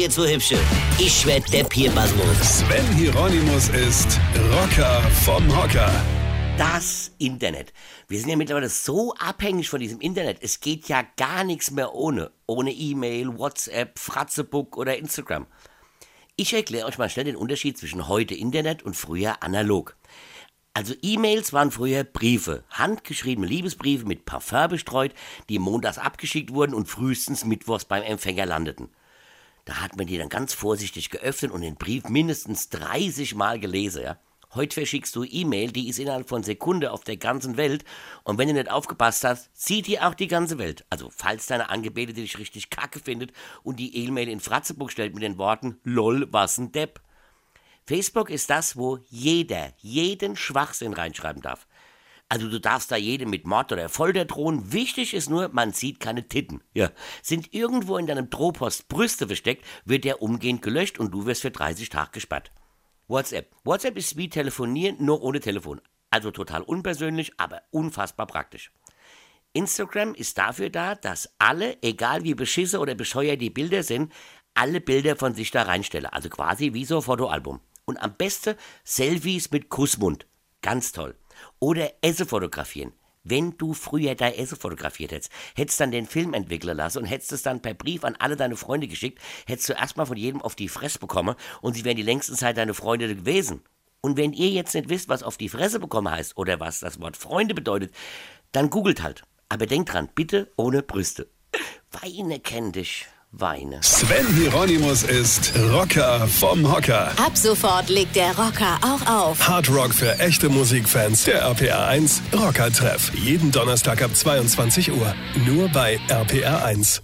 ihr zu hübsche. Ich werd der Pierpasmus. Sven Hieronymus ist Rocker vom Hocker. Das Internet. Wir sind ja mittlerweile so abhängig von diesem Internet. Es geht ja gar nichts mehr ohne. Ohne E-Mail, WhatsApp, Fratzebook oder Instagram. Ich erkläre euch mal schnell den Unterschied zwischen heute Internet und früher analog. Also E-Mails waren früher Briefe, handgeschriebene Liebesbriefe mit Parfum bestreut, die montags abgeschickt wurden und frühestens mittwochs beim Empfänger landeten. Da hat man die dann ganz vorsichtig geöffnet und den Brief mindestens 30 Mal gelesen. Ja? Heute verschickst du E-Mail, die ist innerhalb von Sekunde auf der ganzen Welt und wenn du nicht aufgepasst hast, sieht die auch die ganze Welt. Also falls deine Angebetete dich richtig kacke findet und die E-Mail in Fratzebuch stellt mit den Worten LOL, was ein Depp. Facebook ist das, wo jeder jeden Schwachsinn reinschreiben darf. Also du darfst da jedem mit Mord oder Folter drohen. Wichtig ist nur, man sieht keine Titten. Ja. Sind irgendwo in deinem Drohpost Brüste versteckt, wird der umgehend gelöscht und du wirst für 30 Tage gesperrt. WhatsApp. WhatsApp ist wie telefonieren, nur ohne Telefon. Also total unpersönlich, aber unfassbar praktisch. Instagram ist dafür da, dass alle, egal wie beschisse oder bescheuert die Bilder sind, alle Bilder von sich da reinstellen. Also quasi wie so ein Fotoalbum. Und am besten Selfies mit Kussmund. Ganz toll. Oder Esse fotografieren. Wenn du früher dein Esse fotografiert hättest, hättest dann den Film entwickeln lassen und hättest es dann per Brief an alle deine Freunde geschickt, hättest du erstmal von jedem auf die Fresse bekommen und sie wären die längsten Zeit deine Freunde gewesen. Und wenn ihr jetzt nicht wisst, was auf die Fresse bekommen heißt oder was das Wort Freunde bedeutet, dann googelt halt. Aber denkt dran, bitte ohne Brüste. Weine kenn dich weine. Sven Hieronymus ist Rocker vom Hocker. Ab sofort legt der Rocker auch auf. Hard Rock für echte Musikfans. Der RPR 1 Rocker Treff. Jeden Donnerstag ab 22 Uhr. Nur bei RPR 1.